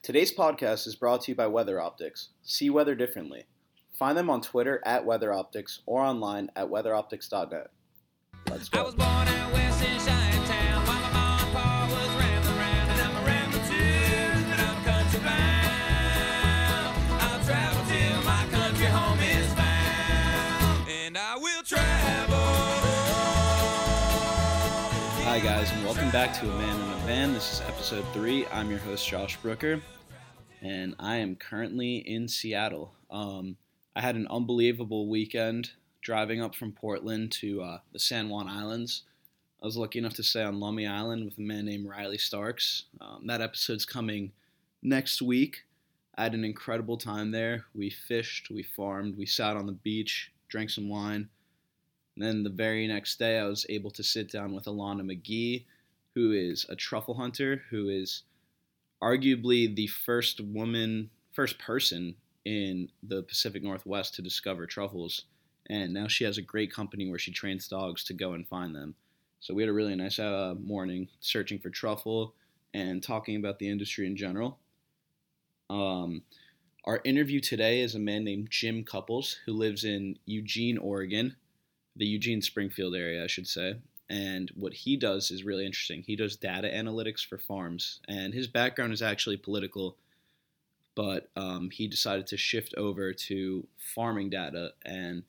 Today's podcast is brought to you by Weather Optics. See weather differently. Find them on Twitter at Weather Optics or online at weatheroptics.net. Let's go. Back to A Man in a Van. This is episode three. I'm your host, Josh Brooker, and I am currently in Seattle. Um, I had an unbelievable weekend driving up from Portland to uh, the San Juan Islands. I was lucky enough to stay on Lummi Island with a man named Riley Starks. Um, that episode's coming next week. I had an incredible time there. We fished, we farmed, we sat on the beach, drank some wine. And then the very next day, I was able to sit down with Alana McGee, who is a truffle hunter, who is arguably the first woman, first person in the Pacific Northwest to discover truffles. And now she has a great company where she trains dogs to go and find them. So we had a really nice uh, morning searching for truffle and talking about the industry in general. Um, our interview today is a man named Jim Cupples, who lives in Eugene, Oregon the Eugene Springfield area, I should say. And what he does is really interesting. He does data analytics for farms, and his background is actually political, but um, he decided to shift over to farming data. And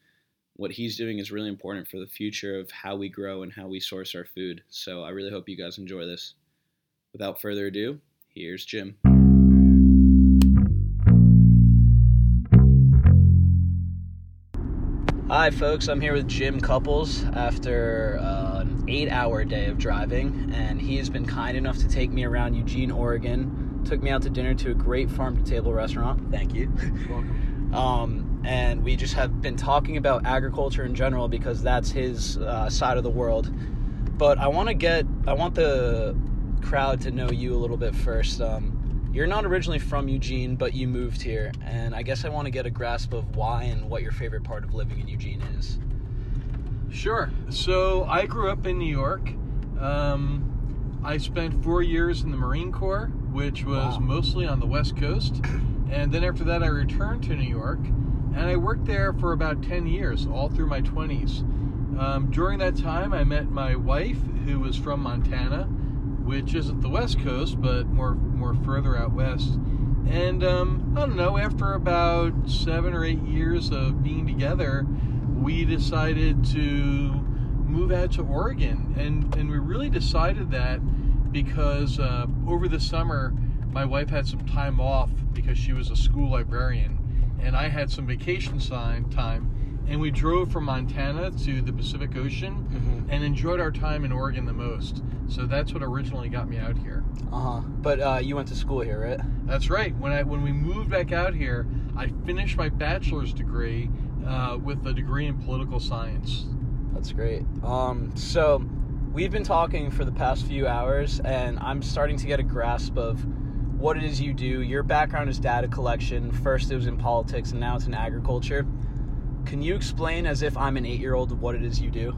what he's doing is really important for the future of how we grow and how we source our food. So I really hope you guys enjoy this. Without further ado, here's Jim. Hi, folks. I'm here with Jim Cupples after uh, eight hour day of driving, and he has been kind enough to take me around Eugene, Oregon. Took me out to dinner to a great farm to table restaurant. Thank you. Welcome. Um, and we just have been talking about agriculture in general because that's his uh, side of the world. But I want to get, I want the crowd to know you a little bit first. Um, you're not originally from Eugene, but you moved here, and I guess I want to get a grasp of why and what your favorite part of living in Eugene is. Sure. So I grew up in New York. Um, I spent four years in the Marine Corps, which was Wow. mostly on the West Coast. And then after that, I returned to New York. And I worked there for about 10 years, all through my 20s. Um, during that time, I met my wife, who was from Montana, which isn't the West Coast, but more, more further out west. And um, I don't know, after about seven or eight years of being together, we decided to move out to Oregon. And, and we really decided that because uh, over the summer, my wife had some time off because she was a school librarian, and I had some vacation sign time. And we drove from Montana to the Pacific Ocean Mhm. and enjoyed our time in Oregon the most. So that's what originally got me out here. Uh huh. But uh, you went to school here, right? That's right. When I when we moved back out here, I finished my bachelor's degree uh, with a degree in political science. That's great. Um, so we've been talking for the past few hours, and I'm starting to get a grasp of what it is you do. Your background is data collection. First, it was in politics, and now it's in agriculture. Can you explain, as if I'm an eight-year-old, what it is you do?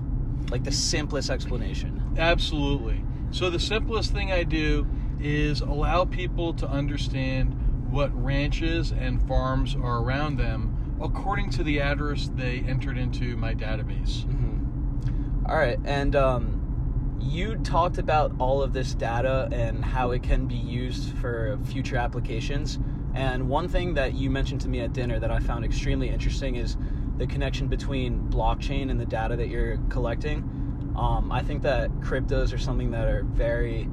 Like the simplest explanation. Absolutely. So the simplest thing I do is allow people to understand what ranches and farms are around them according to the address they entered into my database. Mm-hmm. All right, and um, you talked about all of this data and how it can be used for future applications. And one thing that you mentioned to me at dinner that I found extremely interesting is the connection between blockchain and the data that you're collecting. Um, I think that cryptos are something that are very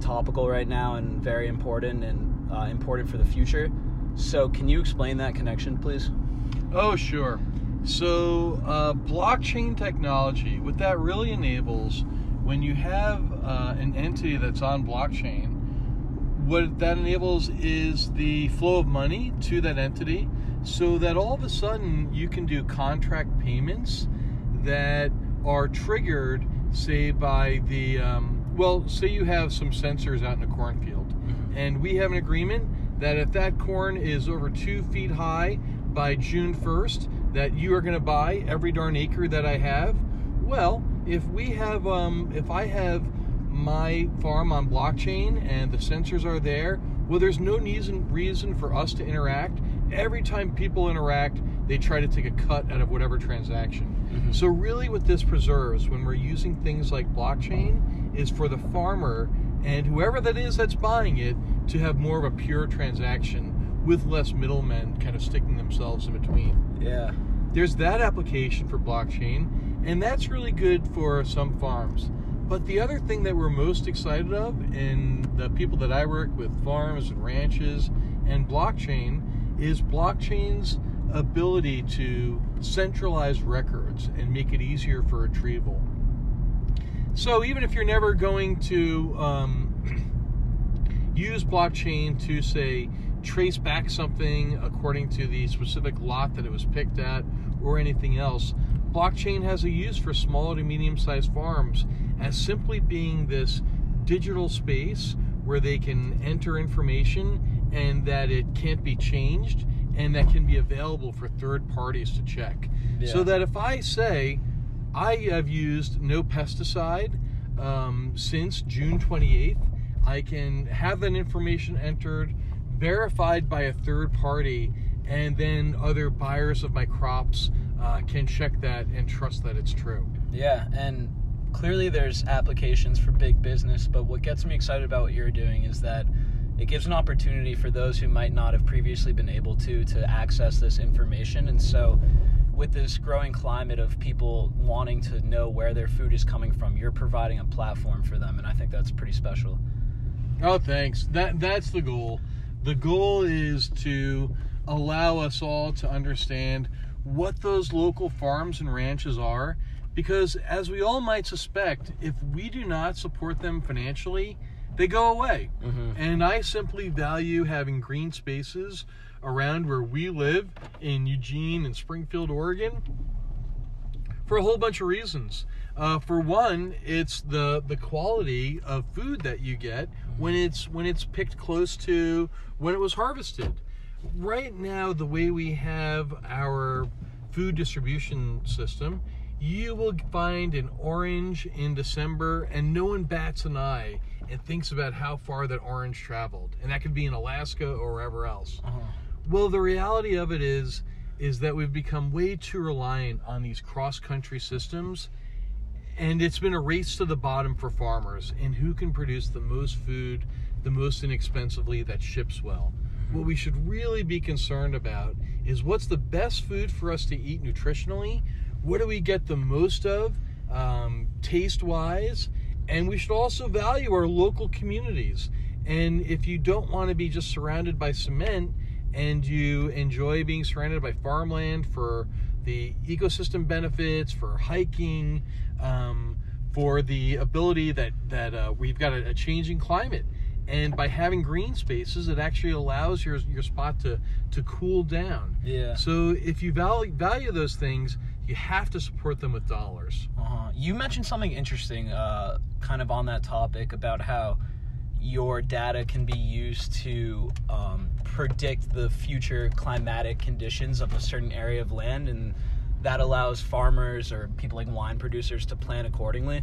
topical right now and very important and uh, important for the future. So, can you explain that connection, please? Oh, sure. So, uh, blockchain technology, what that really enables, when you have uh, an entity that's on blockchain, what that enables is the flow of money to that entity so that all of a sudden you can do contract payments that are triggered, say, by the, um, well, say you have some sensors out in a cornfield, and we have an agreement that if that corn is over two feet high by June 1st, that you are going to buy every darn acre that I have. Well, if we have, um, if I have my farm on blockchain and the sensors are there, well, there's no reason reason for us to interact. Every time people interact, they try to take a cut out of whatever transaction. So really, what this preserves when we're using things like blockchain is for the farmer and whoever that is that's buying it to have more of a pure transaction with less middlemen kind of sticking themselves in between Yeah. there's that application for blockchain, and that's really good for some farms. But the other thing that we're most excited of in the people that I work with, farms and ranches and blockchain, is blockchain's ability to centralize records and make it easier for retrieval. So even if you're never going to um, use blockchain to say trace back something according to the specific lot that it was picked at or anything else, blockchain has a use for small to medium sized farms as simply being this digital space where they can enter information and that it can't be changed and that can be available for third parties to check. So that if I say I have used no pesticide um, since June 28th, I can have that information entered, verified by a third party, and then other buyers of my crops uh, can check that and trust that it's true. Yeah, and clearly there's applications for big business, but what gets me excited about what you're doing is that it gives an opportunity for those who might not have previously been able to to access this information. And so with this growing climate of people wanting to know where their food is coming from, you're providing a platform for them, and I think that's pretty special. Oh, thanks. That that's the goal. The goal is to allow us all to understand what those local farms and ranches are because as we all might suspect, if we do not support them financially, they go away. Mm-hmm. And I simply value having green spaces around where we live in Eugene and Springfield, Oregon for a whole bunch of reasons. Uh, for one, it's the the quality of food that you get when it's when it's picked close to when it was harvested. Right now, the way we have our food distribution system, you will find an orange in December, and no one bats an eye and thinks about how far that orange traveled, and that could be in Alaska or wherever else. Well, the reality of it is is that we've become way too reliant on these cross-country systems and it's been a race to the bottom for farmers and who can produce the most food the most inexpensively that ships well. What we should really be concerned about is what's the best food for us to eat nutritionally? What do we get the most of um, taste wise? And we should also value our local communities. And if you don't want to be just surrounded by cement and you enjoy being surrounded by farmland for the ecosystem benefits, for hiking, um, for the ability that that uh, we've got a, a changing climate, and by having green spaces, it actually allows your your spot to to cool down. Yeah. So if you value value those things, you have to support them with dollars. Uh-huh. You mentioned something interesting, uh, kind of on that topic about how your data can be used to um, predict the future climatic conditions of a certain area of land, and that allows farmers or people like wine producers to plan accordingly.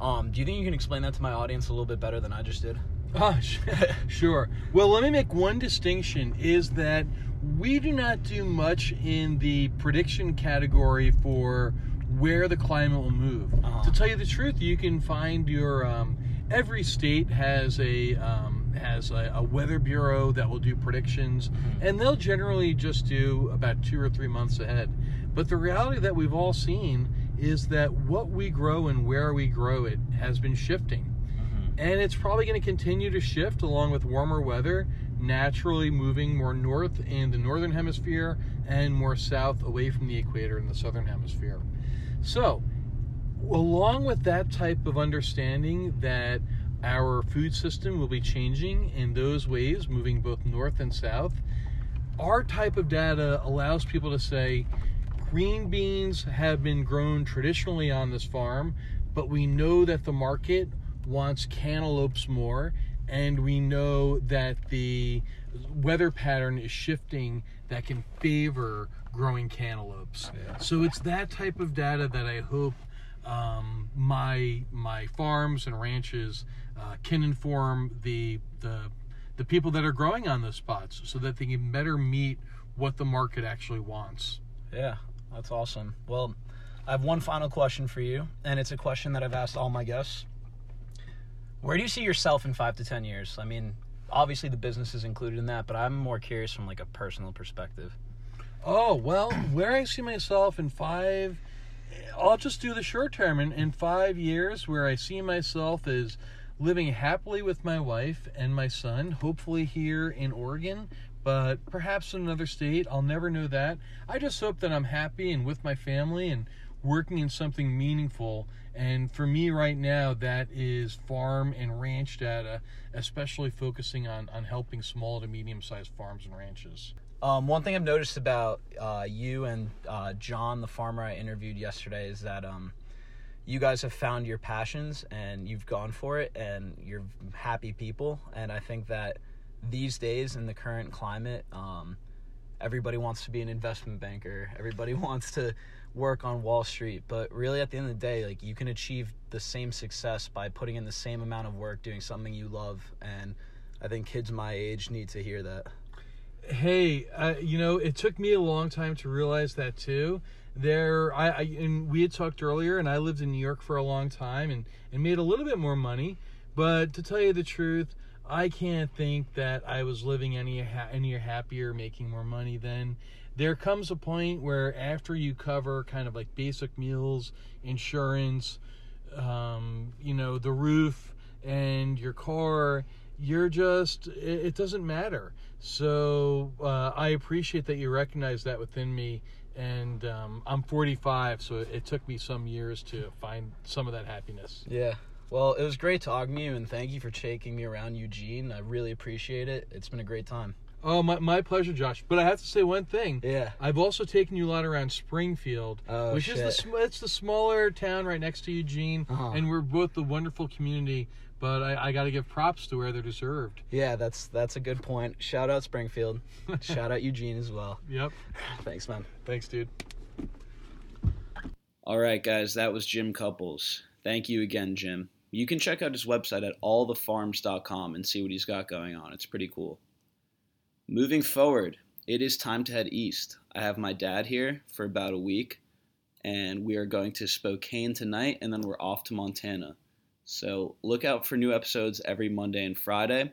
Um, do you think you can explain that to my audience a little bit better than I just did? Sh- sure. Well, let me make one distinction is that we do not do much in the prediction category for where the climate will move. Uh-huh. To tell you the truth, you can find your um, every state has a um, has a, a weather bureau that will do predictions, and they'll generally just do about two or three months ahead. But the reality that we've all seen is that what we grow and where we grow it has been shifting and it's probably going to continue to shift along with warmer weather, naturally moving more north in the northern hemisphere and more south away from the equator in the southern hemisphere. So, along with that type of understanding that our food system will be changing in those ways, moving both north and south, our type of data allows people to say green beans have been grown traditionally on this farm, but we know that the market wants cantaloupes more, and we know that the weather pattern is shifting that can favor growing cantaloupes. So it's that type of data that I hope um, my my farms and ranches uh, can inform the the the people that are growing on those spots so that they can better meet what the market actually wants. Yeah, that's awesome. Well, I have one final question for you, and it's a question that I've asked all my guests. Where do you see yourself in five to ten years? I mean, obviously the business is included in that, but I'm more curious from like a personal perspective. Oh, well, where I see myself in five, I'll just do the short term. In, in five years, where I see myself is living happily with my wife and my son, hopefully here in Oregon, but perhaps in another state. I'll never know that. I just hope that I'm happy and with my family and working in something meaningful. And for me right now, that is farm and ranch data, especially focusing on, on helping small to medium sized farms and ranches. Um, one thing I've noticed about uh, you and uh, John, the farmer I interviewed yesterday, is that um, you guys have found your passions and you've gone for it, and you're happy people. And I think that these days in the current climate, um, everybody wants to be an investment banker. Everybody wants to work on Wall Street, but really at the end of the day, like you can achieve the same success by putting in the same amount of work doing something you love. And I think kids my age need to hear that. Hey, uh, you know, it took me a long time to realize that too. There, I, I and we had talked earlier, and I lived in New York for a long time and and made a little bit more money. But to tell you the truth, I can't think that I was living any any happier, making more money then. There comes a point where after you cover kind of like basic meals, insurance, um, you know, the roof and your car, you're just it, it doesn't matter. So uh, I appreciate that you recognize that within me. And um, I'm 45, so it, took me some years to find some of that happiness. Yeah. Well, it was great talking to you, and thank you for taking me around Eugene. I really appreciate it. It's been a great time. Oh, my, my pleasure, Josh. But I have to say one thing. Yeah. I've also taken you a lot around Springfield, Oh, which is the it's the smaller town right next to Eugene, Uh-huh. and we're both the wonderful community. But I, I got to give props to where they're deserved. Yeah, that's that's a good point. Shout out Springfield. Shout out Eugene as well. Yep. Thanks, man. Thanks, dude. All right, guys, that was Jim Cupples. Thank you again, Jim. You can check out his website at allthefarms.com and see what he's got going on. It's pretty cool. Moving forward, it is time to head east. I have my dad here for about a week, and we are going to Spokane tonight, and then we're off to Montana. So look out for new episodes every Monday and Friday.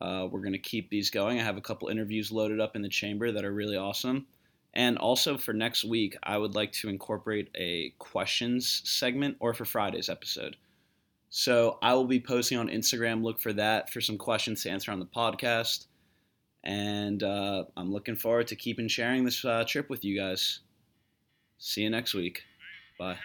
Uh, we're going to keep these going. I have a couple interviews loaded up in the chamber that are really awesome. And also for next week, I would like to incorporate a questions segment or for Friday's episode. So I will be posting on Instagram. Look for that for some questions to answer on the podcast. And uh, I'm looking forward to keeping sharing this uh, trip with you guys. See you next week. Bye.